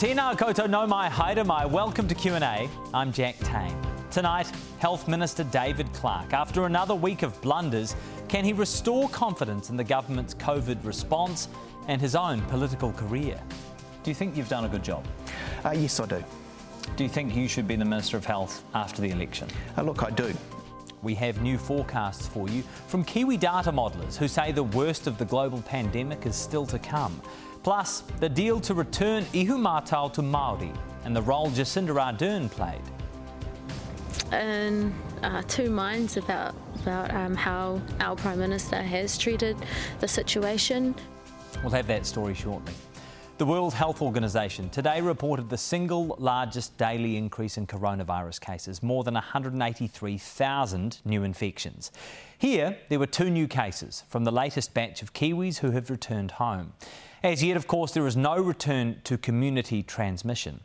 Tina koto no mai haere mai. Welcome to Q&A. I'm Jack Tame. Tonight, Health Minister David Clark. After another week of blunders, can he restore confidence in the government's COVID response and his own political career? Do you think you've done a good job? Uh, yes, I do. Do you think you should be the Minister of Health after the election? Uh, look, I do. We have new forecasts for you from Kiwi data modelers who say the worst of the global pandemic is still to come. Plus, the deal to return Ihumātao to Māori and the role Jacinda Ardern played. In uh, two minds about about um, how our Prime Minister has treated the situation. We'll have that story shortly. The World Health Organization today reported the single largest daily increase in coronavirus cases, more than 183,000 new infections. Here, there were two new cases from the latest batch of Kiwis who have returned home. As yet, of course, there is no return to community transmission.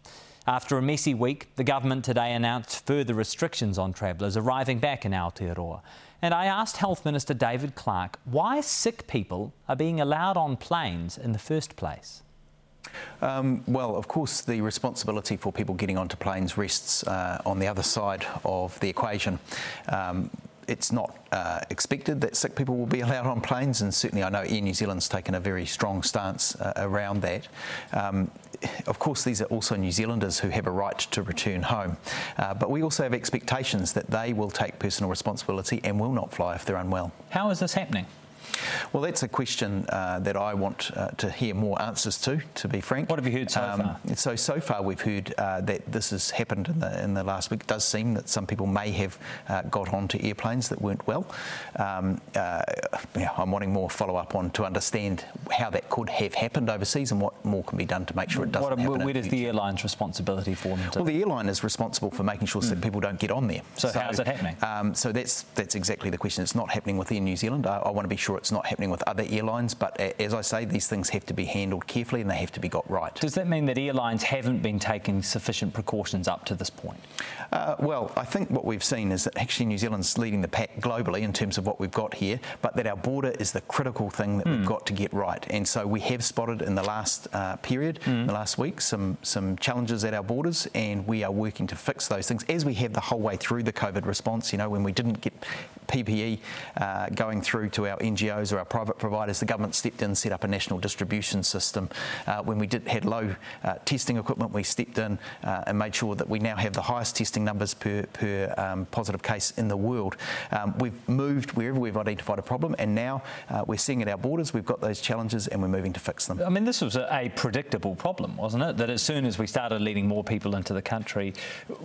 After a messy week, the government today announced further restrictions on travellers arriving back in Aotearoa. And I asked Health Minister David Clark why sick people are being allowed on planes in the first place. Um, well, of course, the responsibility for people getting onto planes rests uh, on the other side of the equation. Um, it's not uh, expected that sick people will be allowed on planes, and certainly I know Air New Zealand's taken a very strong stance uh, around that. Um, of course, these are also New Zealanders who have a right to return home, uh, but we also have expectations that they will take personal responsibility and will not fly if they're unwell. How is this happening? Well, that's a question uh, that I want uh, to hear more answers to, to be frank. What have you heard so um, far? So, so far we've heard uh, that this has happened in the, in the last week. It does seem that some people may have uh, got onto airplanes that weren't well. Um, uh, yeah, I'm wanting more follow up on to understand how that could have happened overseas and what more can be done to make sure it doesn't what, happen. Where is the airline's responsibility for them? To... Well, the airline is responsible for making sure mm. that people don't get on there. So, so how's it happening? Um, so that's that's exactly the question. It's not happening within New Zealand. I, I want to be sure it's not happening with other airlines, but as I say, these things have to be handled carefully and they have to be got right. Does that mean that airlines haven't been taking sufficient precautions up to this point? Uh, well, I think what we've seen is that actually New Zealand's leading the pack globally in terms of what we've got here, but that our border is the critical thing that mm. we've hmm. got to get right. And so we have spotted in the last uh, period, mm. in the last week, some, some challenges at our borders, and we are working to fix those things as we have the whole way through the COVID response. You know, when we didn't get PPE uh, going through to our NGOs or our private providers, the government stepped in, set up a national distribution system. Uh, when we did had low uh, testing equipment, we stepped in uh, and made sure that we now have the highest testing numbers per, per um, positive case in the world. Um, we've moved wherever we've identified a problem, and now uh, we're seeing at our borders we've got those challenges and we're moving to fix them. I mean, this was a, a predictable problem, wasn't it? That as soon as we started letting more people into the country,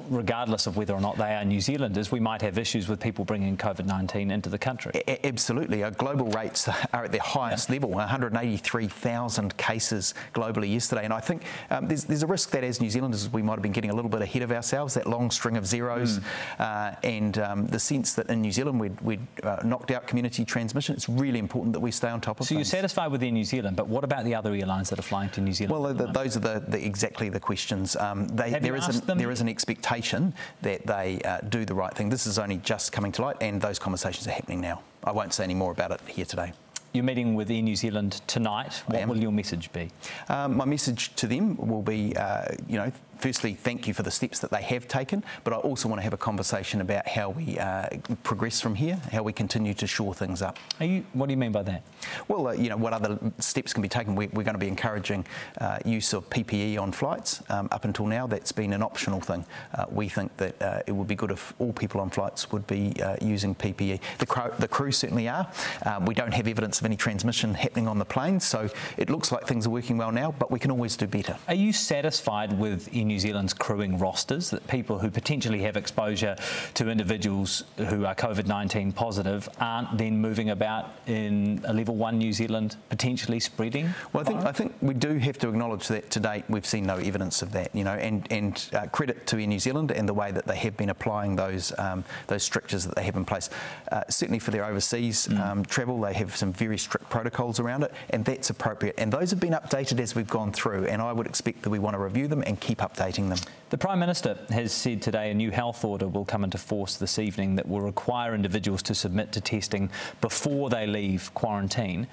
regardless of whether or not they are New Zealanders, we might have issues with people bringing COVID 19 into the country. A- absolutely. Our global rates are at their highest yeah. level 183,000 cases globally yesterday. And I think um, there's, there's a risk that as New Zealanders, we might have been getting a little bit ahead of ourselves, that long string of zeros, mm. uh, and um, the sense that in New Zealand we'd, we'd uh, knocked out community transmission. It's really important that we stay on top of So things. you're satisfied with Air New Zealand, but what about the other airlines that are flying to New Zealand? Well, the, those are the, the, exactly the questions. Um, they, there, is an, there is an expectation that they uh, do the right thing. This is only just coming to light, and those conversations are happening now. I won't say any more about it here today. You're meeting with Air New Zealand tonight. What will your message be? Um, my message to them will be, uh, you know, firstly, thank you for the steps that they have taken, but I also want to have a conversation about how we uh, progress from here, how we continue to shore things up. You, what do you mean by that? Well, uh, you know, what other steps can be taken? We, are going to be encouraging uh, use of PPE on flights. Um, up until now, that's been an optional thing. Uh, we think that uh, it would be good if all people on flights would be uh, using PPE. The, crew, the crew certainly are. Um, we don't have evidence of any transmission happening on the plane, so it looks like things are working well now, but we can always do better. Are you satisfied with in New Zealand's crewing rosters that people who potentially have exposure to individuals who are COVID 19 positive aren't then moving about in a level one New Zealand, potentially spreading? Well, I think, I think we do have to acknowledge that to date we've seen no evidence of that, you know, and, and uh, credit to Air New Zealand and the way that they have been applying those, um, those strictures that they have in place. Uh, certainly for their overseas mm. um, travel, they have some very strict protocols around it, and that's appropriate. And those have been updated as we've gone through, and I would expect that we want to review them and keep updating them. The Prime Minister has said today a new health order will come into force this evening that will require individuals to submit to testing before they leave quarantine.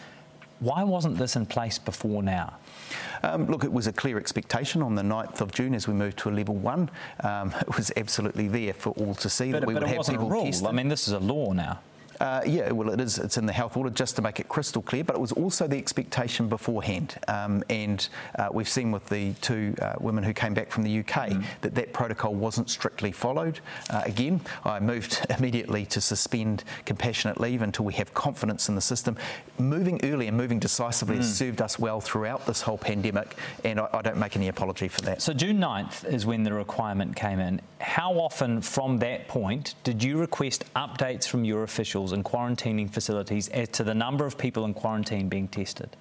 Why wasn't this in place before now? Um, look, it was a clear expectation on the 9th of June as we moved to a level one. Um, it was absolutely there for all to see but, that we but would have people a rule. tested. I mean, this is a law now. Uh, yeah, well, it is. It's in the health order, just to make it crystal clear. But it was also the expectation beforehand, um, and uh, we've seen with the two uh, women who came back from the UK mm. that that protocol wasn't strictly followed. Uh, again, I moved immediately to suspend compassionate leave until we have confidence in the system. Moving early and moving decisively mm. has served us well throughout this whole pandemic, and I, I don't make any apology for that. So June 9th is when the requirement came in. How often from that point did you request updates from your officials? In quarantining facilities as to the number of people in quarantine being tested?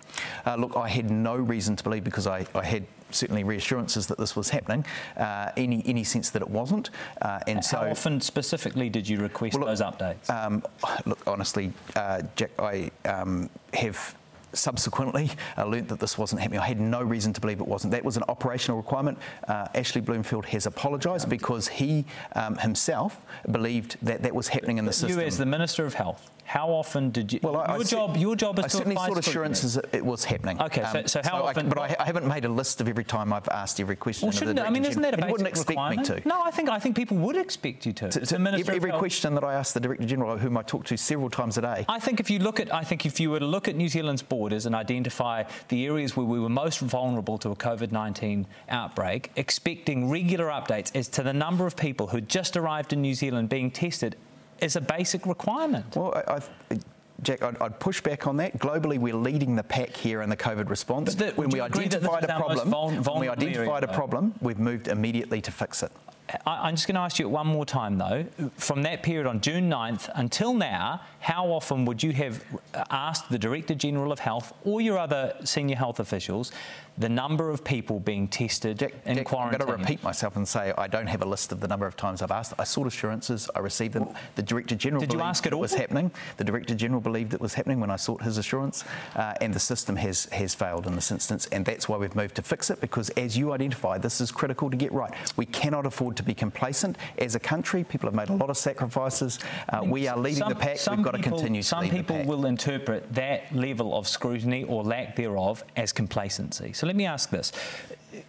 Uh, look, I had no reason to believe because I, I had certainly reassurances that this was happening, uh, any any sense that it wasn't. Uh, and so, how often specifically did you request well, look, those updates? Um, look, honestly, uh, Jack, I um, have subsequently uh, learnt that this wasn't happening. I had no reason to believe it wasn't. That was an operational requirement. Uh, Ashley Bloomfield has apologised because he um, himself believed that that was happening in the system. You, as the Minister of Health, how often did you? Well, I, your I job, your job is I to certainly sought assurances that it was happening. Okay, so, um, so how so often? I, but I, I, haven't made a list of every time I've asked every question. Well, shouldn't I mean, isn't that a basic wouldn't expect requirement? me to. No, I think I think people would expect you to. to, to every, every question that I ask the Director General, whom I talk to several times a day. I think if you look at, I think if you were to look at New Zealand's borders and identify the areas where we were most vulnerable to a COVID-19 outbreak, expecting regular updates as to the number of people who just arrived in New Zealand being tested is a basic requirement. Well, I, I Jack, I'd, I'd, push back on that. Globally, we're leading the pack here in the COVID response. The, when we identified a problem, when we identified area, a problem, we've moved immediately to fix it. I, am just going to ask you one more time, though. From that period on June 9th until now, how often would you have asked the Director General of Health or your other senior health officials the number of people being tested Jack, in Jack, quarantine? I'm going to repeat myself and say I don't have a list of the number of times I've asked. I sought assurances. I received them. The Director General Did you ask it, it was happening. The Director General believed it was happening when I sought his assurance, uh, and the system has has failed in this instance, and that's why we've moved to fix it because, as you identify, this is critical to get right. We cannot afford to be complacent as a country. People have made a lot of sacrifices. Uh, we are leading some, the pack. We've got people, to continue to Some people will interpret that level of scrutiny or lack thereof as complacency. So let me ask this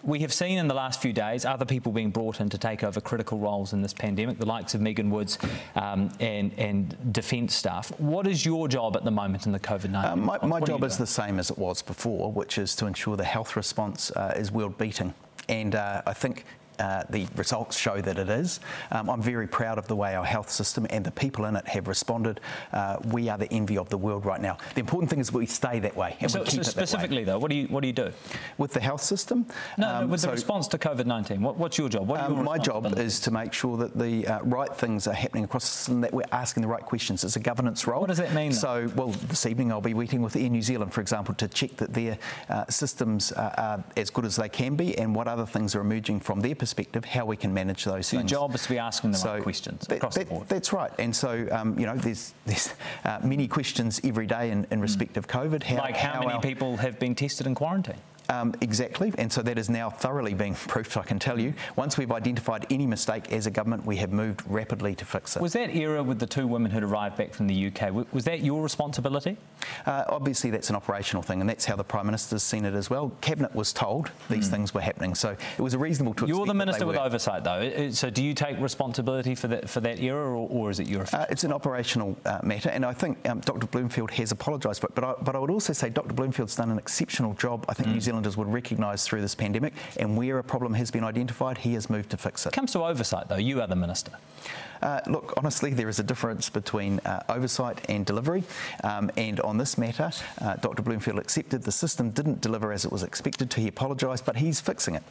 we have seen in the last few days other people being brought in to take over critical roles in this pandemic, the likes of Megan Woods um, and, and defence staff. What is your job at the moment in the COVID 19? Uh, my, my job is the same as it was before, which is to ensure the health response uh, is world beating. And uh, I think uh, the results show that it is. Um, I'm very proud of the way our health system and the people in it have responded. Uh, we are the envy of the world right now. The important thing is we stay that way and so, we keep so it specifically though, what do you what do you do with the health system? No, um, no with so, the response to COVID-19. What, what's your job? What um, my job is to make sure that the uh, right things are happening across the system, that we're asking the right questions. It's a governance role. What does that mean? So, well, this evening I'll be meeting with Air New Zealand, for example, to check that their uh, systems are as good as they can be and what other things are emerging from their perspective, how we can can manage those so things. Your job is to be asking the so right questions that, across that, the board. That's right. And so, um, you know, there's, there's uh, many questions every day in, in respect mm. of COVID. How, like how, how many our, people have been tested in quarantine? Um, exactly, and so that is now thoroughly being proofed, I can tell you. Once we've identified any mistake as a government, we have moved rapidly to fix it. Was that era with the two women who'd arrived back from the UK, was that your responsibility? Uh, obviously, that's an operational thing, and that's how the Prime Minister's seen it as well. Cabinet was told these mm. things were happening, so it was a reasonable to You're the Minister with oversight, though, so do you take responsibility for that, for that era, or, or is it your uh, It's an operational uh, matter, and I think um, Dr Bloomfield has apologised for it, but I, but I would also say Dr Bloomfield's done an exceptional job. I think mm. New Zealanders would recognise through this pandemic, and where a problem has been identified, he has moved to fix it. It comes to oversight, though. You are the minister. Uh, look, honestly, there is a difference between uh, oversight and delivery. Um, and on this matter, uh, Dr. Bloomfield accepted the system didn't deliver as it was expected to. He apologised, but he's fixing it.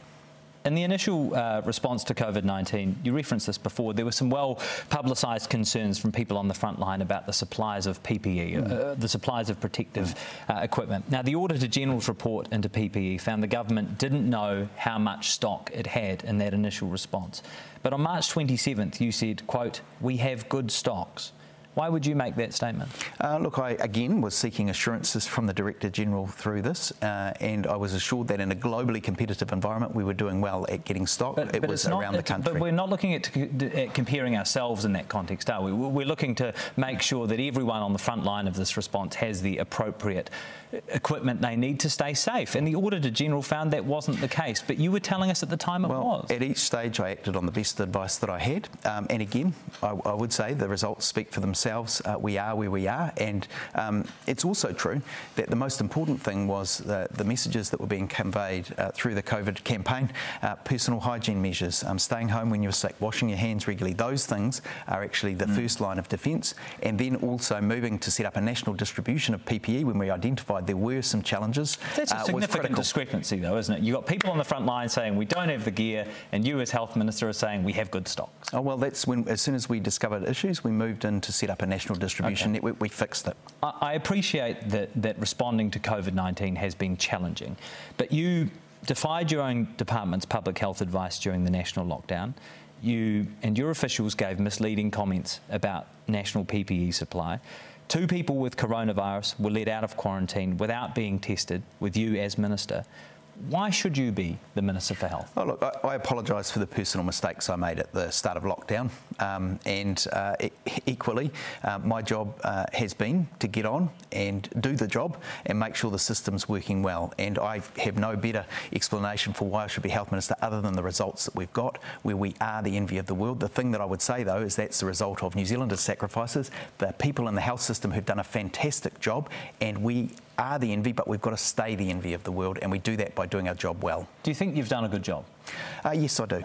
In the initial uh, response to COVID 19, you referenced this before, there were some well publicised concerns from people on the front line about the supplies of PPE, mm. uh, the supplies of protective uh, equipment. Now, the Auditor General's report into PPE found the government didn't know how much stock it had in that initial response. But on March 27th, you said, quote, we have good stocks. Why would you make that statement? Uh, look, I again was seeking assurances from the Director General through this, uh, and I was assured that in a globally competitive environment we were doing well at getting stock. But, it but was not, around the country. But we're not looking at, at, comparing ourselves in that context, are we? We're looking to make sure that everyone on the front line of this response has the appropriate equipment they need to stay safe. And the Auditor General found that wasn't the case. But you were telling us at the time it well, was. At each stage, I acted on the best advice that I had. Um, and again, I, I, would say the results speak for themselves. Uh, we are where we are. And um, it's also true that the most important thing was the, the messages that were being conveyed uh, through the COVID campaign uh, personal hygiene measures, um, staying home when you're sick, washing your hands regularly. Those things are actually the mm. first line of defence. And then also moving to set up a national distribution of PPE when we identified there were some challenges. That's a uh, significant discrepancy, though, isn't it? You've got people on the front line saying we don't have the gear, and you, as health minister, are saying we have good stocks. Oh well, that's when as soon as we discovered issues, we moved in to set up a national distribution okay. network. We fixed it. I appreciate that that responding to COVID nineteen has been challenging, but you defied your own department's public health advice during the national lockdown. You and your officials gave misleading comments about national PPE supply. Two people with coronavirus were let out of quarantine without being tested, with you as Minister. Why should you be the Minister for Health? Oh, look, I, I apologise for the personal mistakes I made at the start of lockdown. Um, and uh, e- equally, uh, my job uh, has been to get on and do the job and make sure the system's working well. And I have no better explanation for why I should be Health Minister other than the results that we've got, where we are the envy of the world. The thing that I would say, though, is that's the result of New Zealanders' sacrifices, the people in the health system who've done a fantastic job, and we are the envy, but we've got to stay the envy of the world, and we do that by doing our job well. Do you think you've done a good job? Uh, yes, I do.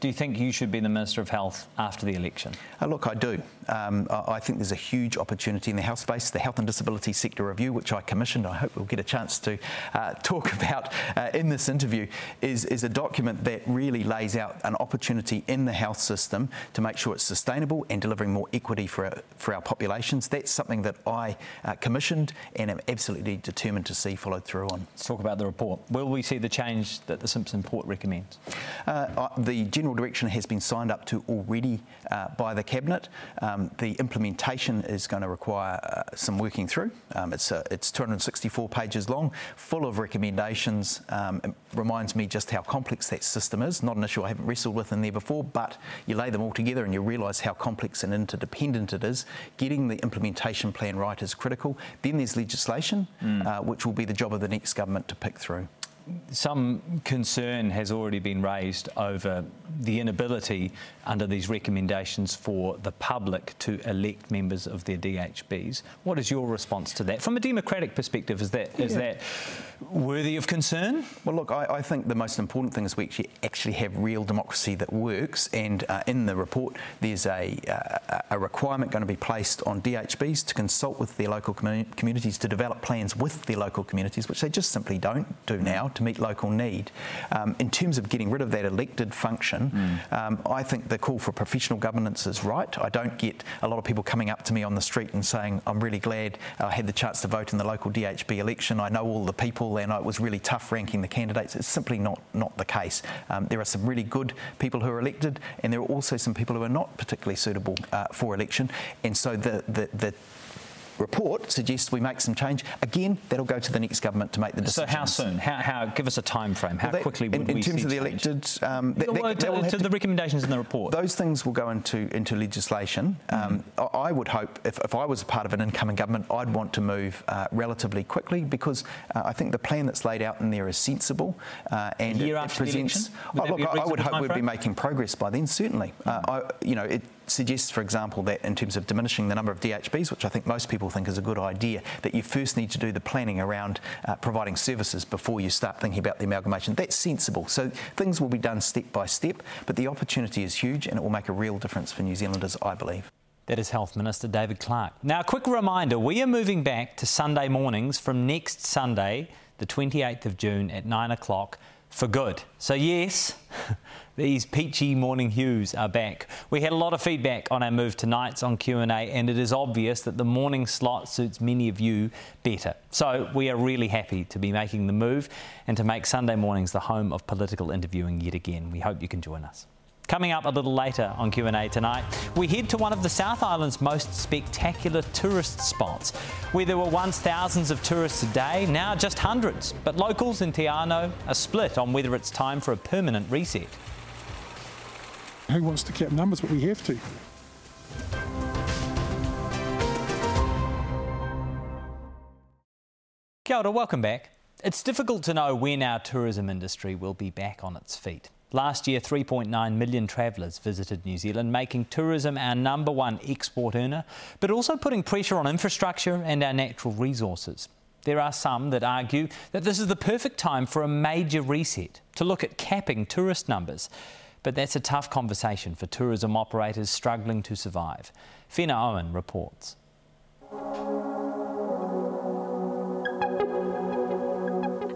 Do you think you should be the Minister of Health after the election? Uh, look, I do. Um, I think there's a huge opportunity in the health space. The Health and Disability Sector Review, which I commissioned, I hope we'll get a chance to uh, talk about uh, in this interview, is, is a document that really lays out an opportunity in the health system to make sure it's sustainable and delivering more equity for our, for our populations. That's something that I uh, commissioned and am absolutely determined to see followed through on. Let's talk about the report. Will we see the change that the Simpson report recommends? Uh, the general general direction has been signed up to already uh, by the Cabinet. Um, the implementation is going to require uh, some working through. Um, it's, uh, it's 264 pages long, full of recommendations. Um, it reminds me just how complex that system is. Not an issue I haven't wrestled with in there before, but you lay them all together and you realise how complex and interdependent it is. Getting the implementation plan right is critical. Then there's legislation, mm. which will be the job of the next government to pick through some concern has already been raised over the inability under these recommendations for the public to elect members of their DHBs. What is your response to that? From a democratic perspective, is that yeah. is that worthy of concern? Well, look, I, I, think the most important thing is we actually, actually have real democracy that works, and uh, in the report, there's a, uh, a requirement going to be placed on DHBs to consult with their local communities to develop plans with their local communities, which they just simply don't do now to meet local need. Um, in terms of getting rid of that elected function, mm. um, I think the call for professional governance is right. I don't get a lot of people coming up to me on the street and saying, I'm really glad I had the chance to vote in the local DHB election. I know all the people and it was really tough ranking the candidates. It's simply not, not the case. Um, there are some really good people who are elected, and there are also some people who are not particularly suitable uh, for election. And so the, the, the report suggests we make some change. Again, that'll go to the next government to make the decision. So how soon? How, how give us a time frame? How well, that, quickly would in, in terms of the elected? Um, that, well, that, to, to, to, the recommendations in the report. Those things will go into into legislation. Um, mm-hmm. I would hope if, if I was a part of an incoming government, I'd want to move uh, relatively quickly because uh, I think the plan that's laid out in there is sensible uh, and it, it presents. Oh, look, I would hope we'd be making progress by then. Certainly, mm-hmm. I, you know it suggests, for example, that in terms of diminishing the number of DHBs, which I think most people think is a good idea, that you first need to do the planning around uh, providing services before you start thinking about the amalgamation. That's sensible. So things will be done step by step, but the opportunity is huge and it will make a real difference for New Zealanders, I believe. That is Health Minister David Clark. Now, a quick reminder we are moving back to Sunday mornings from next Sunday, the 28th of June at 9 o'clock for good. So, yes, these peachy morning hues are back. We had a lot of feedback on our move to nights on Q&A and it is obvious that the morning slot suits many of you better. So, we are really happy to be making the move and to make Sunday mornings the home of political interviewing yet again. We hope you can join us. Coming up a little later on Q&A tonight, we head to one of the South Island's most spectacular tourist spots, where there were once thousands of tourists a day, now just hundreds. But locals in Te Anau are split on whether it's time for a permanent reset. Who wants to cap numbers, but we have to. Kia ora, welcome back. It's difficult to know when our tourism industry will be back on its feet. Last year, 3.9 million travellers visited New Zealand, making tourism our number one export earner, but also putting pressure on infrastructure and our natural resources. There are some that argue that this is the perfect time for a major reset to look at capping tourist numbers. But that's a tough conversation for tourism operators struggling to survive. Fiona Owen reports.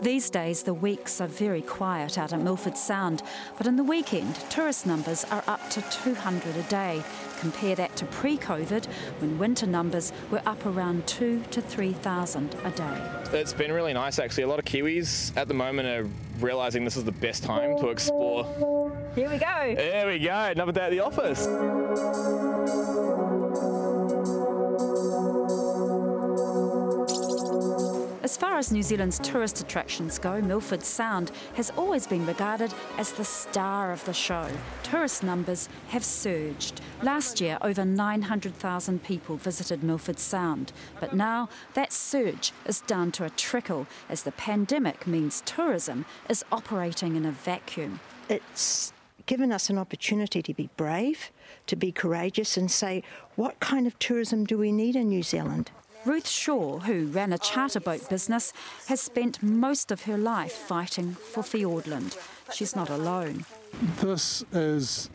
These days, the weeks are very quiet out at Milford Sound, but in the weekend, tourist numbers are up to 200 a day. Compare that to pre COVID, when winter numbers were up around 2 to 3,000 a day. It's been really nice actually. A lot of Kiwis at the moment are realising this is the best time to explore. Here we go. There we go, another day at the office. As far as New Zealand's tourist attractions go, Milford Sound has always been regarded as the star of the show. Tourist numbers have surged. Last year, over 900,000 people visited Milford Sound, but now that surge is down to a trickle as the pandemic means tourism is operating in a vacuum. It's given us an opportunity to be brave, to be courageous, and say, what kind of tourism do we need in New Zealand? Ruth Shaw, who ran a charter boat business, has spent most of her life fighting for Fiordland. She's not alone. This is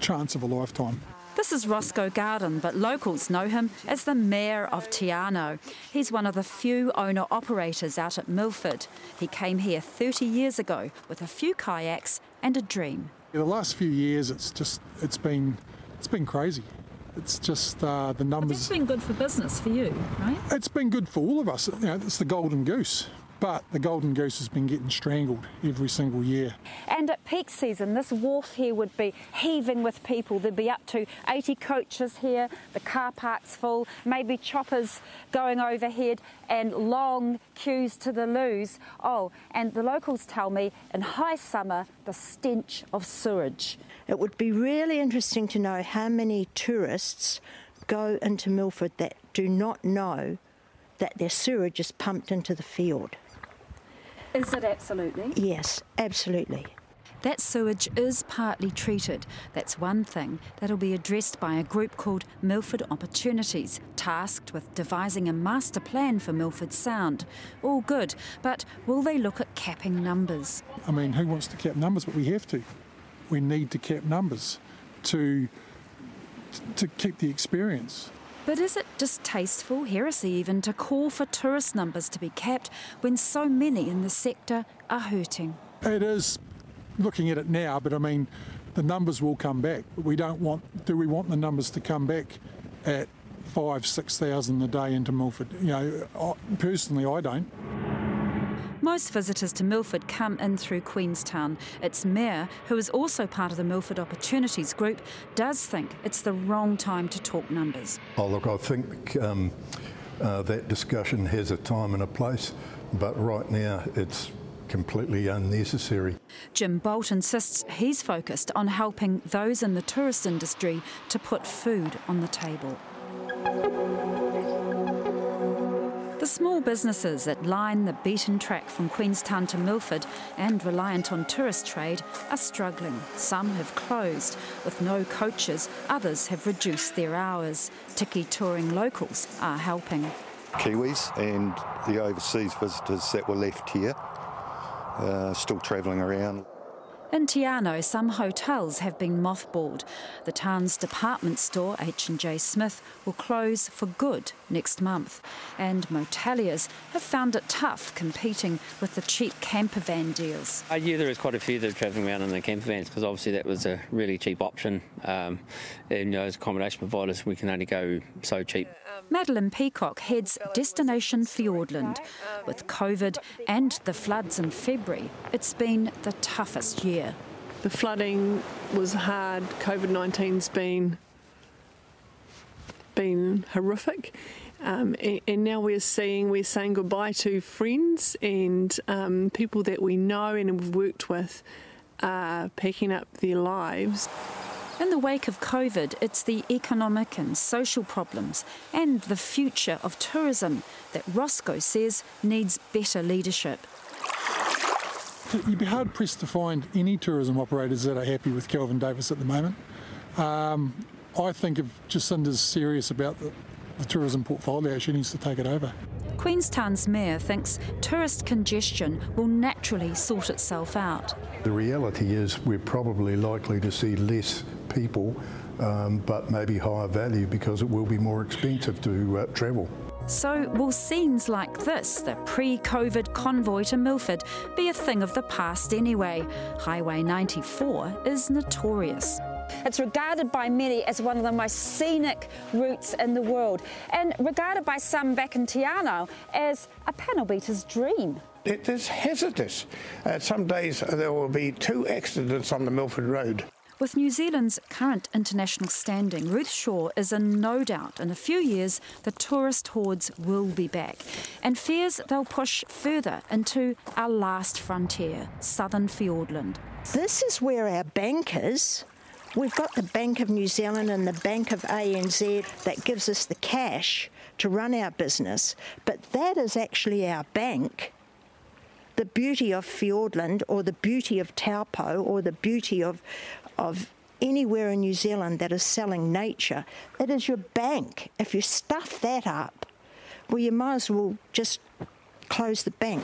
chance of a lifetime. This is Rosco Gaudin, but locals know him as the Mayor of Te Anau. He's one of the few owner operators out at Milford. He came here 30 years ago with a few kayaks and a dream. The last few years, it's just it's been it's been crazy. It's just uh, the numbers. It's been good for business for you, right? It's been good for all of us. You know, it's the golden goose. But the golden goose has been getting strangled every single year. And at peak season, this wharf here would be heaving with people. There'd be up to 80 coaches here, the car park's full, maybe choppers going overhead, and long queues to the loos. Oh, and the locals tell me in high summer, the stench of sewage. It would be really interesting to know how many tourists go into Milford that do not know that their sewage is pumped into the field. Is it absolutely? Yes, absolutely. That sewage is partly treated. That's one thing that'll be addressed by a group called Milford Opportunities, tasked with devising a master plan for Milford Sound. All good, but will they look at capping numbers? I mean, who wants to cap numbers? But we have to. We need to cap numbers to to keep the experience. But is it distasteful, heresy even, to call for tourist numbers to be capped when so many in the sector are hurting? It is looking at it now, but I mean, the numbers will come back. We don't want. Do we want the numbers to come back at five, six thousand a day into Milford? You know, I, personally, I don't. Most visitors to Milford come in through Queenstown. Its mayor, who is also part of the Milford Opportunities Group, does think it's the wrong time to talk numbers. Oh, look, I think um, uh, that discussion has a time and a place, but right now it's completely unnecessary. Jim Boult insists he's focused on helping those in the tourist industry to put food on the table. Small businesses that line the beaten track from Queenstown to Milford and reliant on tourist trade are struggling. Some have closed with no coaches, others have reduced their hours. Tiki touring locals are helping. Kiwis and the overseas visitors that were left here, uh, still travelling around. In Te Anau, some hotels have been mothballed. The town's department store, H&J Smith, will close for good next month. And moteliers have found it tough competing with the cheap camper van deals. Uh, yeah, there is quite a few that are travelling around in the camper vans because obviously that was a really cheap option. Um, and you know, as accommodation providers, we can only go so cheap. Madeline Peacock heads Destination Fiordland. With COVID and the floods in February, it's been the toughest year. the flooding was hard. COVID 19's been been horrific. Um, and, and, now we're seeing we're saying goodbye to friends and um, people that we know and have worked with are packing up their lives. In the wake of COVID, it's the economic and social problems and the future of tourism that Rosco says needs better leadership. You'd be hard pressed to find any tourism operators that are happy with Kelvin Davis at the moment. Um, I think if Jacinda's serious about the, the tourism portfolio, she needs to take it over. Queenstown's mayor thinks tourist congestion will naturally sort itself out. The reality is we're probably likely to see less people, um, but maybe higher value because it will be more expensive to uh, travel. So, will scenes like this, the pre COVID convoy to Milford, be a thing of the past anyway? Highway 94 is notorious. It's regarded by many as one of the most scenic routes in the world, and regarded by some back in Te Anau as a panel beater's dream. It is hazardous. Uh, some days there will be two accidents on the Milford Road. With New Zealand's current international standing, Ruth Shaw is in no doubt in a few years the tourist hordes will be back and fears they'll push further into our last frontier, southern Fiordland. This is where our bankers We've got the Bank of New Zealand and the Bank of ANZ that gives us the cash to run our business, but that is actually our bank. The beauty of Fiordland or the beauty of Taupo or the beauty of, of anywhere in New Zealand that is selling nature, it is your bank. If you stuff that up, well, you might as well just close the bank.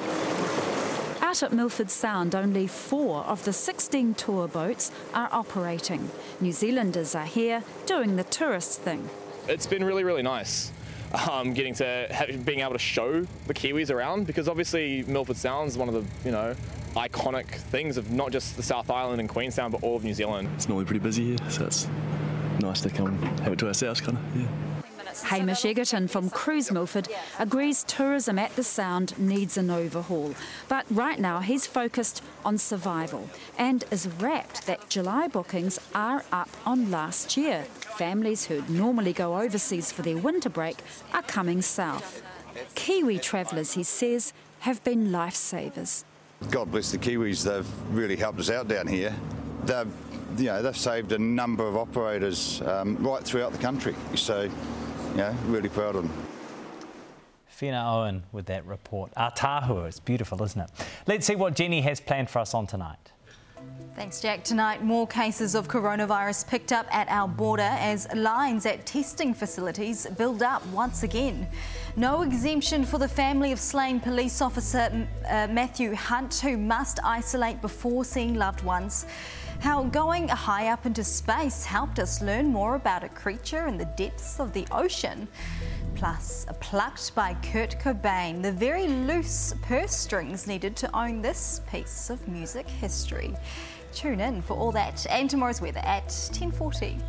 Out at Milford Sound, only four of the 16 tour boats are operating. New Zealanders are here doing the tourist thing. It's been really, really nice. Um, getting to have, being able to show the Kiwis around because obviously Milford Sound is one of the you know iconic things of not just the South Island and Queenstown, but all of New Zealand. It's normally pretty busy here, so it's nice to come have it to ourselves, kind of. Yeah. Hamish Egerton from Cruise Milford agrees tourism at the Sound needs an overhaul. But right now he's focused on survival and is rapt that July bookings are up on last year. Families who'd normally go overseas for their winter break are coming south. Kiwi travellers, he says, have been lifesavers. God bless the Kiwis, they've really helped us out down here. They've, you know, they've saved a number of operators um, right throughout the country. So, know, really proud of them. Fiona Owen with that report. Atahua, it's beautiful, isn't it? Let's see what Jenny has planned for us on tonight. Thanks, Jack. Tonight, more cases of coronavirus picked up at our border as lines at testing facilities build up once again. No exemption for the family of slain police officer uh, Matthew Hunt, who must isolate before seeing loved ones. How going high up into space helped us learn more about a creature in the depths of the ocean. Plus, plucked by Kurt Cobain, the very loose purse strings needed to own this piece of music history. Tune in for all that and tomorrow's weather at 10:40.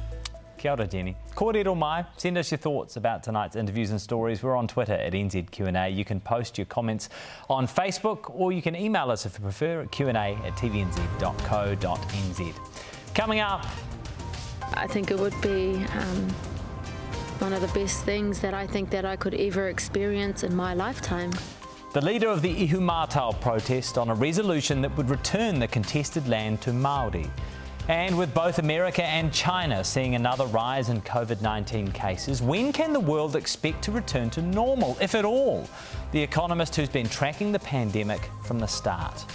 Kia ora, Jenny. Kōrero mai. Send us your thoughts about tonight's interviews and stories. We're on Twitter at NZQ&A. You can post your comments on Facebook or you can email us if you prefer at Q&A at tvnz.co.nz. Coming up. I think it would be um, one of the best things that I think that I could ever experience in my lifetime. The leader of the Ihumātao protest on a resolution that would return the contested land to Māori. And with both America and China seeing another rise in COVID 19 cases, when can the world expect to return to normal, if at all? The economist who's been tracking the pandemic from the start.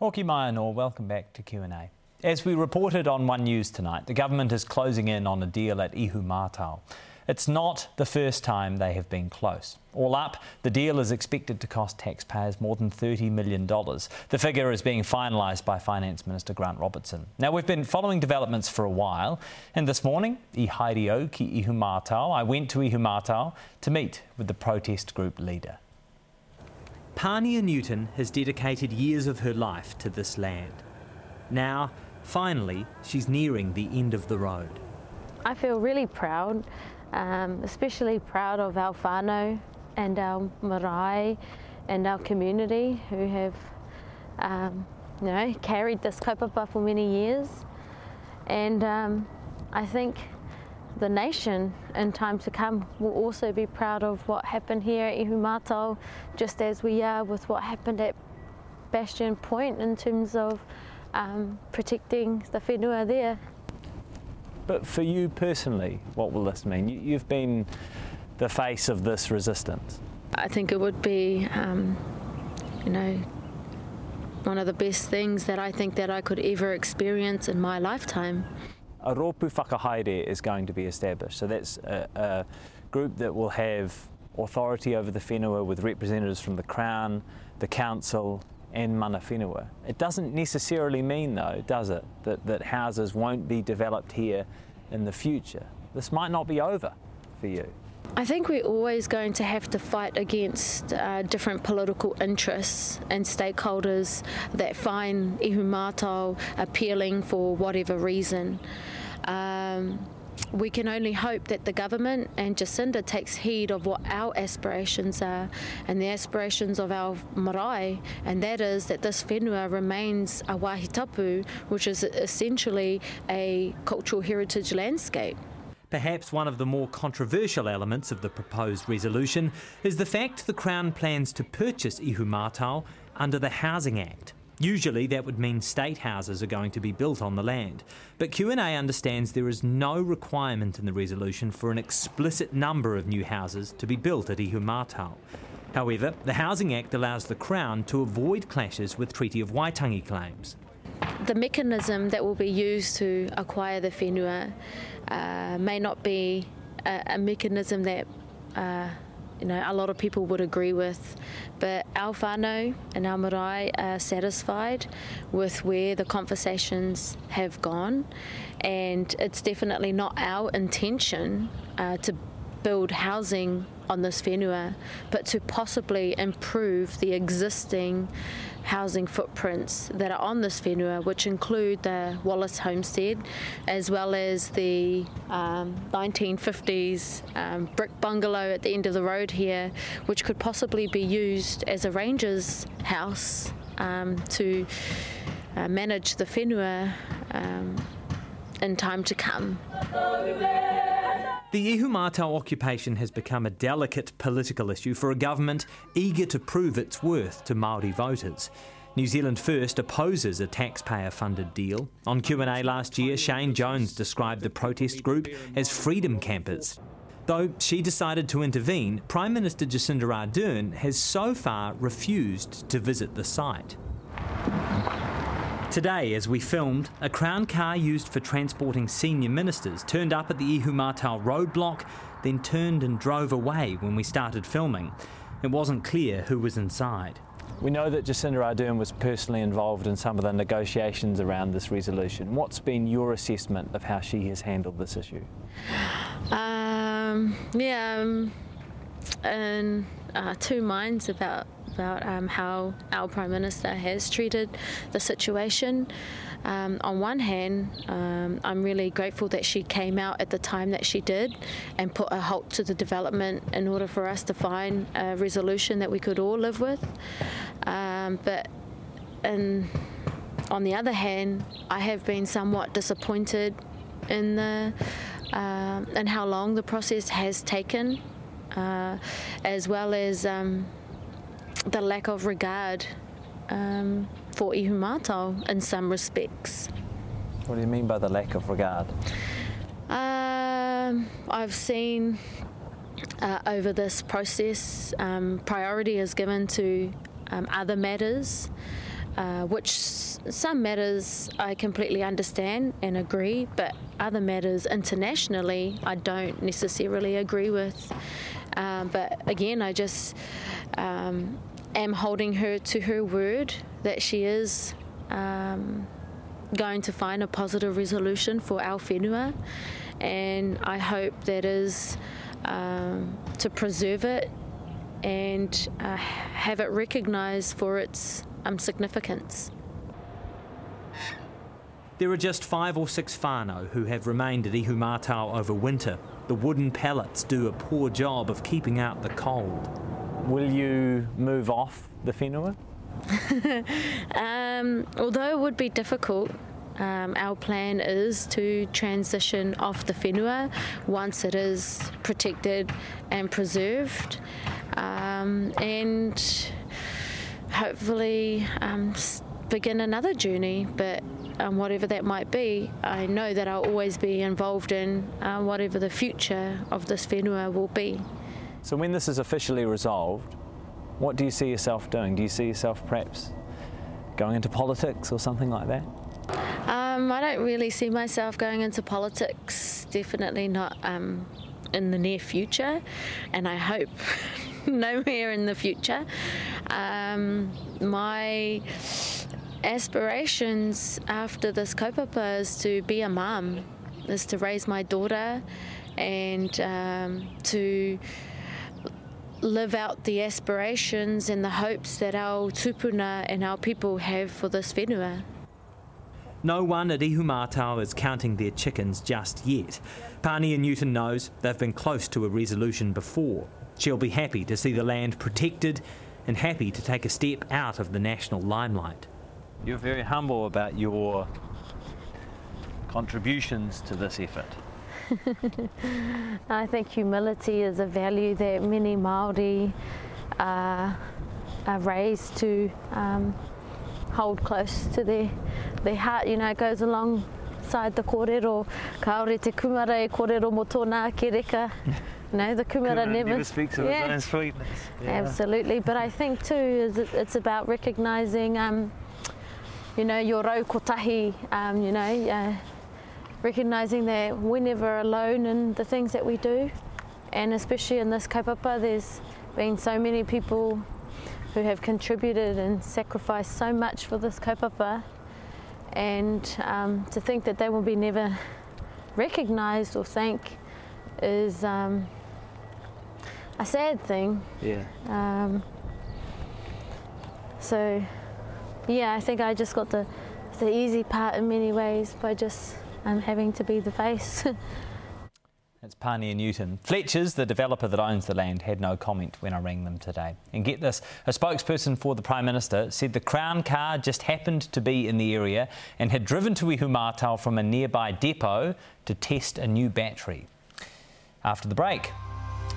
Mai anō, welcome back to Q&A. As we reported on One News tonight, the government is closing in on a deal at Ihumātao. It's not the first time they have been close. All up, the deal is expected to cost taxpayers more than $30 million. The figure is being finalised by Finance Minister Grant Robertson. Now, we've been following developments for a while, and this morning, i Ihumātao, I went to Ihumātao to meet with the protest group leader. Pania Newton has dedicated years of her life to this land. Now, finally, she's nearing the end of the road. I feel really proud um, especially proud of our and our marae and our community who have um, you know, carried this kaupapa for many years. And um, I think the nation in time to come will also be proud of what happened here at Ihumātao, just as we are with what happened at Bastion Point in terms of um, protecting the whenua there. But for you personally, what will this mean? You, have been the face of this resistance. I think it would be, um, you know, one of the best things that I think that I could ever experience in my lifetime. A Ropu Whakahaere is going to be established. So that's a, a group that will have authority over the whenua with representatives from the Crown, the Council, and mana whenua. It doesn't necessarily mean, though, does it, that, that houses won't be developed here in the future. This might not be over for you. I think we're always going to have to fight against uh, different political interests and stakeholders that find Ihumātao appealing for whatever reason. Um, we can only hope that the government and Jacinda takes heed of what our aspirations are and the aspirations of our marae, and that is that this whenua remains a wahitapu, which is essentially a cultural heritage landscape. Perhaps one of the more controversial elements of the proposed resolution is the fact the Crown plans to purchase Ihumātao under the Housing Act. Usually that would mean state houses are going to be built on the land. But Q&A understands there is no requirement in the resolution for an explicit number of new houses to be built at Ihumātao. However, the Housing Act allows the Crown to avoid clashes with Treaty of Waitangi claims. The mechanism that will be used to acquire the whenua uh, may not be a, a mechanism that uh, you know, a lot of people would agree with. But whānau and our are satisfied with where the conversations have gone, and it's definitely not our intention uh, to build housing on this whenua, but to possibly improve the existing housing footprints that are on this whenua, which include the Wallace homestead, as well as the um, 1950s um, brick bungalow at the end of the road here, which could possibly be used as a ranger's house um, to uh, manage the whenua um, in time to come. The Ihumātao occupation has become a delicate political issue for a government eager to prove its worth to Māori voters. New Zealand First opposes a taxpayer-funded deal. On Q&A last year, Shane Jones described the protest group as freedom campers. Though she decided to intervene, Prime Minister Jacinda Ardern has so far refused to visit the site. Today, as we filmed, a Crown car used for transporting senior ministers turned up at the Ihumātao roadblock, then turned and drove away when we started filming. It wasn't clear who was inside. We know that Jacinda Ardern was personally involved in some of the negotiations around this resolution. What's been your assessment of how she has handled this issue? Um, yeah, um, in uh, two minds about about um, how our Prime Minister has treated the situation. Um, on one hand, um, I'm really grateful that she came out at the time that she did and put a halt to the development in order for us to find a resolution that we could all live with. Um, but and on the other hand, I have been somewhat disappointed in the uh, in how long the process has taken, uh, as well as um, the lack of regard um, for Ihumātao in some respects. What do you mean by the lack of regard? Um, I've seen uh, over this process um, priority is given to um, other matters, uh, which some matters I completely understand and agree, but other matters internationally I don't necessarily agree with. Um, but again, I just um, am holding her to her word that she is um, going to find a positive resolution for our whenua, and I hope that is um, to preserve it and uh, have it recognised for its um, significance. There are just five or six whānau who have remained at Ihumātao over winter. The wooden pallets do a poor job of keeping out the cold. will you move off the whenua? um, although it would be difficult, um, our plan is to transition off the whenua once it is protected and preserved, um, and hopefully um, begin another journey. But um, whatever that might be, I know that I'll always be involved in uh, whatever the future of this whenua will be. So, when this is officially resolved, what do you see yourself doing? Do you see yourself perhaps going into politics or something like that? Um, I don't really see myself going into politics, definitely not um, in the near future, and I hope nowhere in the future. Um, my aspirations after this kaupapa is to be a mum, is to raise my daughter and um, to live out the aspirations and the hopes that our tupuna and our people have for this whenua. No one at Ihumātao is counting their chickens just yet. Pania Newton knows they've been close to a resolution before. She'll be happy to see the land protected and happy to take a step out of the national limelight. You're very humble about your contributions to this effort. I think humility is a value that many Māori uh, are raised to um, hold close to their, their heart. You know, it goes alongside the kōrero. Kaore te kumara e kōrero mo tōna ke reka. No, the kumara, kumara never, never speaks of yeah. its own sweetness. Yeah. Absolutely, but I think too is it, it's about recognising, um, you know, your rau kotahi, um, you know, uh, recognising that we're never alone in the things that we do, and especially in this kaupapa, there's been so many people who have contributed and sacrificed so much for this kaupapa, and um, to think that they will be never recognised or thanked is um, a sad thing. Yeah. Um, so, yeah, I think I just got the the easy part in many ways by just um, having to be the face. That's Pania Newton. Fletcher's, the developer that owns the land, had no comment when I rang them today. And get this, a spokesperson for the Prime Minister said the Crown car just happened to be in the area and had driven to Ihumātao from a nearby depot to test a new battery. After the break,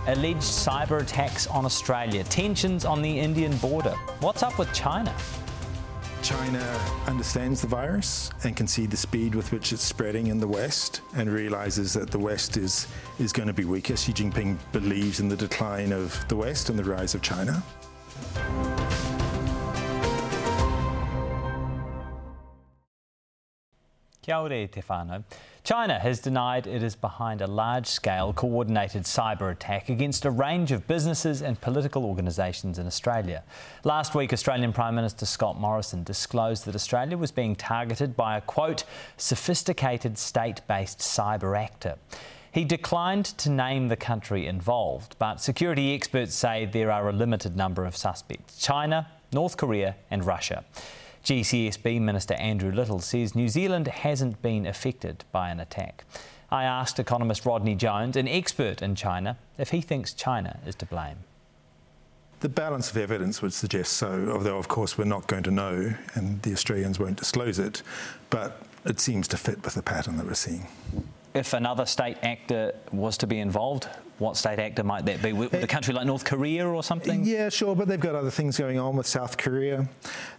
alleged cyber attacks on Australia, tensions on the Indian border. What's up with China? China understands the virus and can see the speed with which it's spreading in the West and realizes that the West is, is going to be weaker. Xi Jinping believes in the decline of the West and the rise of China. Kia ora te whānau. China has denied it is behind a large scale coordinated cyber attack against a range of businesses and political organisations in Australia. Last week, Australian Prime Minister Scott Morrison disclosed that Australia was being targeted by a quote, sophisticated state based cyber actor. He declined to name the country involved, but security experts say there are a limited number of suspects China, North Korea, and Russia. GCSB Minister Andrew Little says New Zealand hasn't been affected by an attack. I asked economist Rodney Jones, an expert in China, if he thinks China is to blame. The balance of evidence would suggest so, although, of course, we're not going to know and the Australians won't disclose it, but it seems to fit with the pattern that we're seeing. If another state actor was to be involved, what state actor might that be? With a country like North Korea or something? Yeah, sure, but they've got other things going on with South Korea,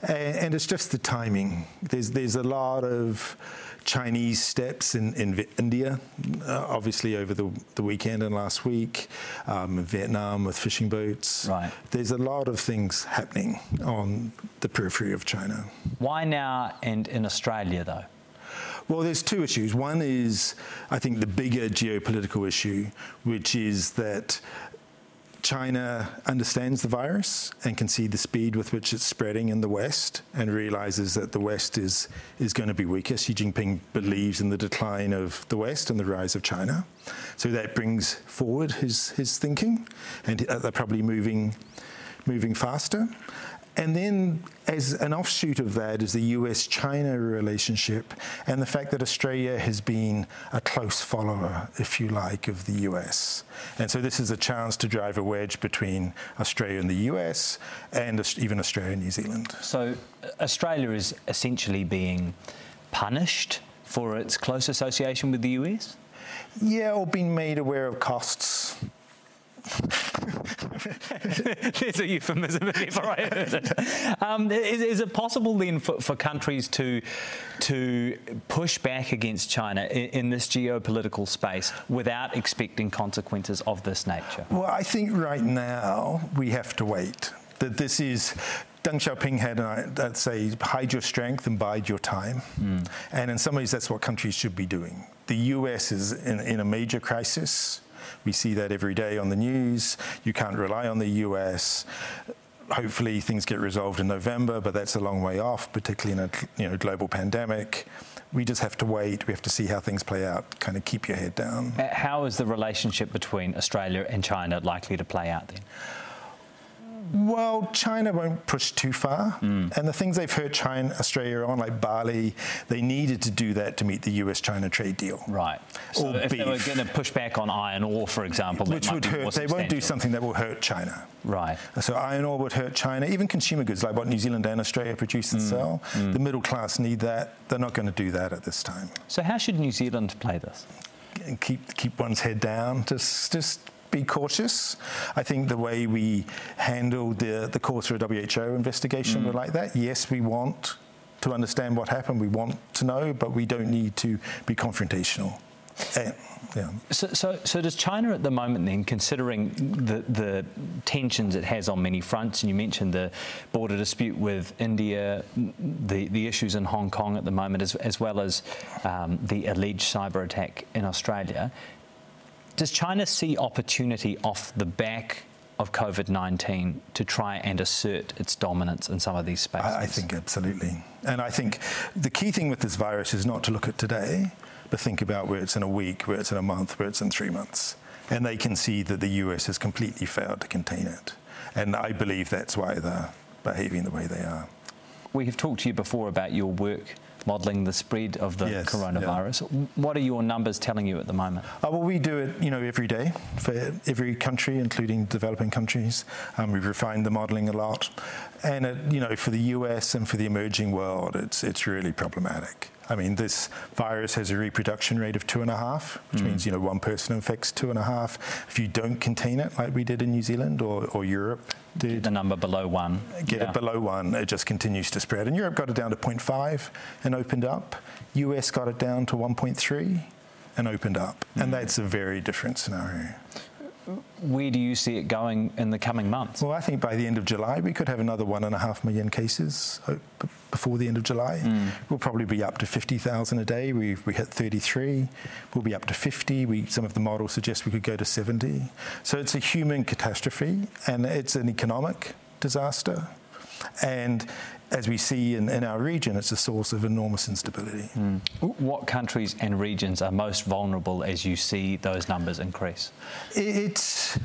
and, and it's just the timing. There's there's a lot of Chinese steps in, in India, uh, obviously over the, the weekend and last week, um, Vietnam with fishing boats. Right. There's a lot of things happening on the periphery of China. Why now and in Australia, though? Well, there's two issues. One is, I think, the bigger geopolitical issue, which is that China understands the virus and can see the speed with which it's spreading in the West and realizes that the West is, is going to be weaker. Xi Jinping believes in the decline of the West and the rise of China. So that brings forward his, his thinking, and uh, they're probably moving, moving faster. And then, as an offshoot of that, is the US China relationship and the fact that Australia has been a close follower, if you like, of the US. And so, this is a chance to drive a wedge between Australia and the US and even Australia and New Zealand. So, uh, Australia is essentially being punished for its close association with the US? Yeah, or being made aware of costs. There's a euphemism if I heard it. Um, is, is, it possible then for, for, countries to to push back against China in, in, this geopolitical space without expecting consequences of this nature? Well, I think right now we have to wait. That this is Deng Xiaoping had, I'd say, hide your strength and bide your time. Mm. And in some ways, that's what countries should be doing. The US is in, in a major crisis. We see that every day on the news. You can't rely on the US hopefully things get resolved in November, but that's a long way off, particularly in a you know, global pandemic. We just have to wait. We have to see how things play out. Kind of keep your head down. Uh, how is the relationship between Australia and China likely to play out then? Well, China won't push too far. Mm. And the things they've hurt China, Australia on, like barley, they needed to do that to meet the US China trade deal. Right. So or if beef. they were going to push back on iron ore, for example, which would hurt, they won't do something that will hurt China. Right. So iron ore would hurt China, even consumer goods like what New Zealand and Australia produce and mm. sell. Mm. The middle class need that. They're not going to do that at this time. So, how should New Zealand play this? keep keep one's head down. Just just be cautious. I think the way we handled the, the Causa WHO investigation mm. were like that. Yes, we want to understand what happened. We want to know, but we don't need to be confrontational. Uh, yeah. So, so, so, does China at the moment then, considering the, the tensions it has on many fronts, and you mentioned the border dispute with India, the, the issues in Hong Kong at the moment, as, as well as um, the alleged cyber attack in Australia, does China see opportunity off the back of COVID 19 to try and assert its dominance in some of these spaces? I, I think absolutely. And I think the key thing with this virus is not to look at today, but think about where it's in a week, where it's in a month, where it's in three months. And they can see that the US has completely failed to contain it. And I believe that's why they're behaving the way they are. We have talked to you before about your work modelling the spread of the yes, coronavirus. Yeah. What are your numbers telling you at the moment? Uh, well, we do it, you know, every day for every country, including developing countries. Um, we've refined the modelling a lot, and it, you know, for the US and for the emerging world, it's it's really problematic. I mean, this virus has a reproduction rate of two and a half, which mm. means you know one person infects two and a half. If you don't contain it, like we did in New Zealand or, or Europe, did the number below one. Get yeah. it below one, it just continues to spread. And Europe got it down to 0.5 and opened up. US got it down to 1.3 and opened up. Mm. And that's a very different scenario. Where do you see it going in the coming months? Well, I think by the end of July we could have another one and a half million cases uh, before the end of July. Mm. We'll probably be up to 50,000 a day. We we hit 33. We'll be up to 50. We, some of the models suggest we could go to 70. So it's a human catastrophe and it's an economic disaster. And as we see in, in our region, it's a source of enormous instability. Mm. What countries and regions are most vulnerable as you see those numbers increase? It's,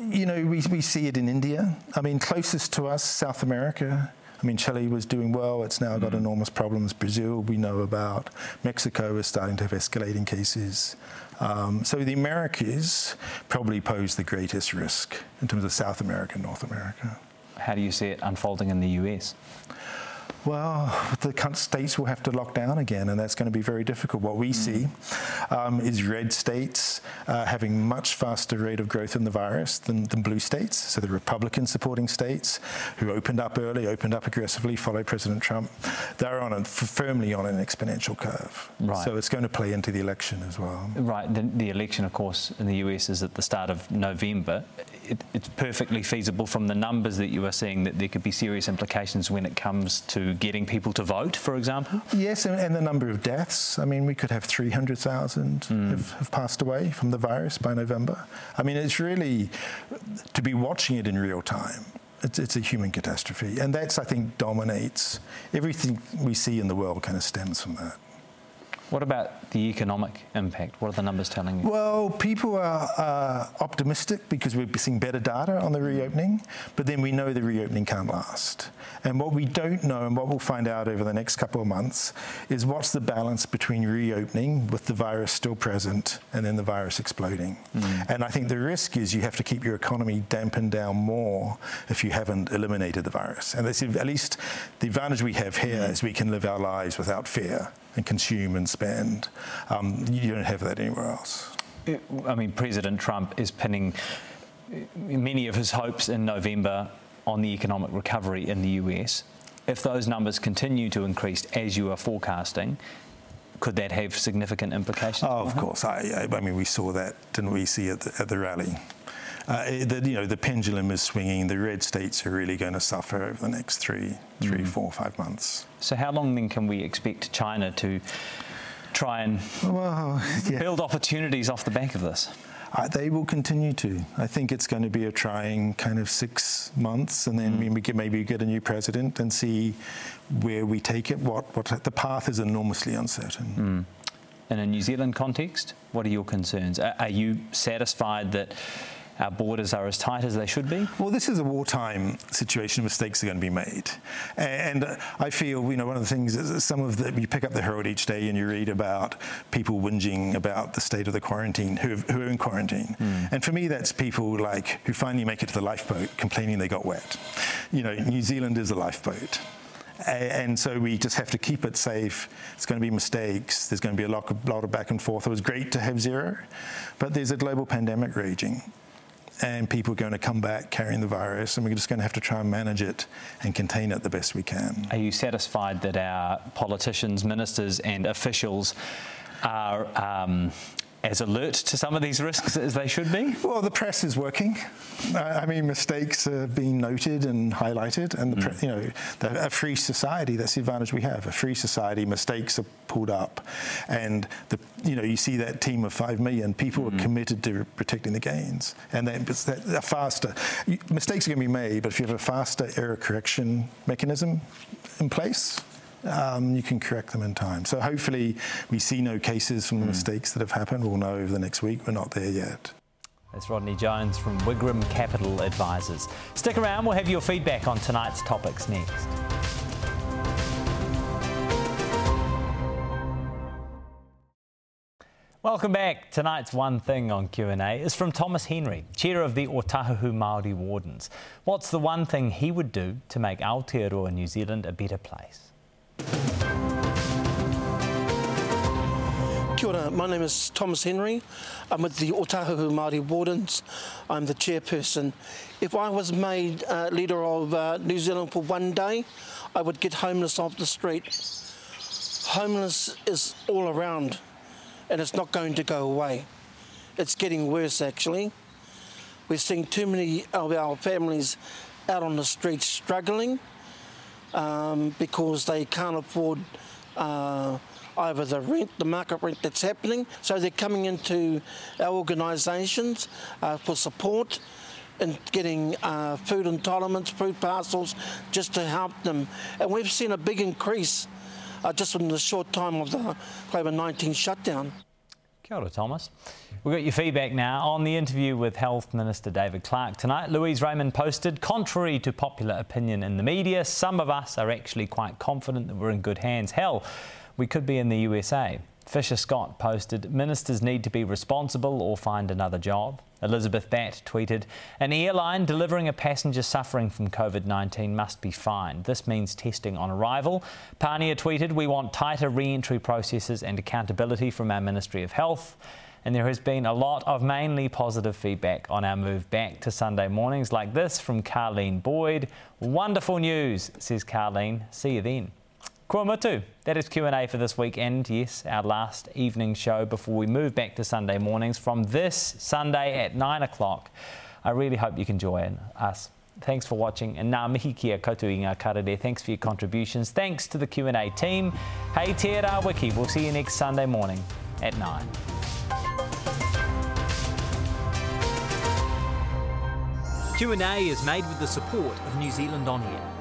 you know, we, we see it in India. I mean, closest to us, South America. I mean, Chile was doing well. It's now got mm. enormous problems. Brazil, we know about. Mexico is starting to have escalating cases. Um, so the Americas probably pose the greatest risk in terms of South America and North America. How do you see it unfolding in the US? Well, the states will have to lock down again, and that's going to be very difficult. What we mm. see um, is red states uh, having much faster rate of growth in the virus than, than blue states. So the Republican supporting states who opened up early, opened up aggressively, followed President Trump, they're on a, firmly on an exponential curve. Right. So it's going to play into the election as well. Right. The, the election, of course, in the US is at the start of November it, it's perfectly feasible from the numbers that you are seeing that there could be serious implications when it comes to getting people to vote, for example? Yes, and, and the number of deaths. I mean, we could have 300,000 mm. have, have passed away from the virus by November. I mean, it's really to be watching it in real time. It's, it's, a human catastrophe. And that's, I think, dominates everything we see in the world kind of stems from that. What about the economic impact? What are the numbers telling you? Well, people are uh, optimistic because we're seeing better data on the reopening, but then we know the reopening can't last. And what we don't know, and what we'll find out over the next couple of months, is what's the balance between reopening with the virus still present and then the virus exploding. Mm. And I think the risk is you have to keep your economy dampened down more if you haven't eliminated the virus. And that's at least the advantage we have here mm. is we can live our lives without fear and consume and spend. Um, you don't have that anywhere else. I mean, President Trump is pinning many of his hopes in November on the economic recovery in the US. If those numbers continue to increase as you are forecasting, could that have significant implications? Oh, of course. I, I, mean, we saw that, didn't we, see at the, at the rally? Uh, the, you know, the pendulum is swinging. The red states are really going to suffer over the next three, three, mm. four, five months. So, how long then can we expect China to try and well, yeah. build opportunities off the back of this? Uh, they will continue to. I think it's going to be a trying kind of six months, and then mm. we can maybe get a new president and see where we take it. What, what the path is enormously uncertain. Mm. In a New Zealand context, what are your concerns? Are, are you satisfied that? Our borders are as tight as they should be? Well, this is a wartime situation. Mistakes are going to be made, and I feel you know one of the things is some of the you pick up the Herald each day and you read about people whinging about the state of the quarantine who, who are in quarantine, mm. and for me that's people like who finally make it to the lifeboat complaining they got wet. You know, New Zealand is a lifeboat and so we just have to keep it safe. It's going to be mistakes. There's going to be a lot of, lot of back and forth. It was great to have zero, but there's a global pandemic raging and people are going to come back carrying the virus, and we're just going to have to try and manage it and contain it the best we can. Are you satisfied that our politicians, ministers, and officials are um, as alert to some of these risks as they should be? Well, the press is working. I mean, mistakes are being noted and highlighted, and the mm. pre- you know, the, a free society. That's the advantage we have. A free society, mistakes are pulled up, and the you know you see that team of five million people mm. are committed to protecting the gains, and that, that a faster mistakes are going to be made, but if you have a faster error correction mechanism in place, um, you can correct them in time. So hopefully we see no cases from the mm. mistakes that have happened. We'll know over the next week. We're not there yet. That's Rodney Jones from Wigram Capital Advisors. Stick around, we'll have your feedback on tonight's topics next. Welcome back. Tonight's One Thing on Q&A is from Thomas Henry, Chair of the Otahuhu Māori Wardens. What's the one thing he would do to make Aotearoa New Zealand a better place? Kia ora, my name is Thomas Henry. I'm with the Otahuhu Māori Wardens. I'm the chairperson. If I was made uh, leader of uh, New Zealand for one day, I would get homeless off the street. Homeless is all around and it's not going to go away. It's getting worse actually. We're seeing too many of our families out on the streets struggling um, because they can't afford uh, either the rent, the market rent that's happening. So they're coming into our organisations uh, for support and getting uh, food entitlements, food parcels, just to help them. And we've seen a big increase uh, just in the short time of the COVID 19 shutdown. Kia ora, Thomas. We've got your feedback now on the interview with Health Minister David Clark tonight. Louise Raymond posted, contrary to popular opinion in the media, some of us are actually quite confident that we're in good hands. Hell, we could be in the USA. Fisher Scott posted, Ministers need to be responsible or find another job. Elizabeth Batt tweeted, An airline delivering a passenger suffering from COVID 19 must be fined. This means testing on arrival. Pania tweeted, We want tighter re entry processes and accountability from our Ministry of Health. And there has been a lot of mainly positive feedback on our move back to Sunday mornings, like this from Carlene Boyd. Wonderful news, says Carlene. See you then. Kua. That is Q&A for this weekend. Yes, our last evening show before we move back to Sunday mornings from this Sunday at 9 o'clock. I really hope you can join us. Thanks for watching. And nā mihi kia koutou i ngā karere. Thanks for your contributions. Thanks to the Q&A team. Hey, te rā wiki. We'll see you next Sunday morning at 9. Q&A is made with the support of New Zealand On Air.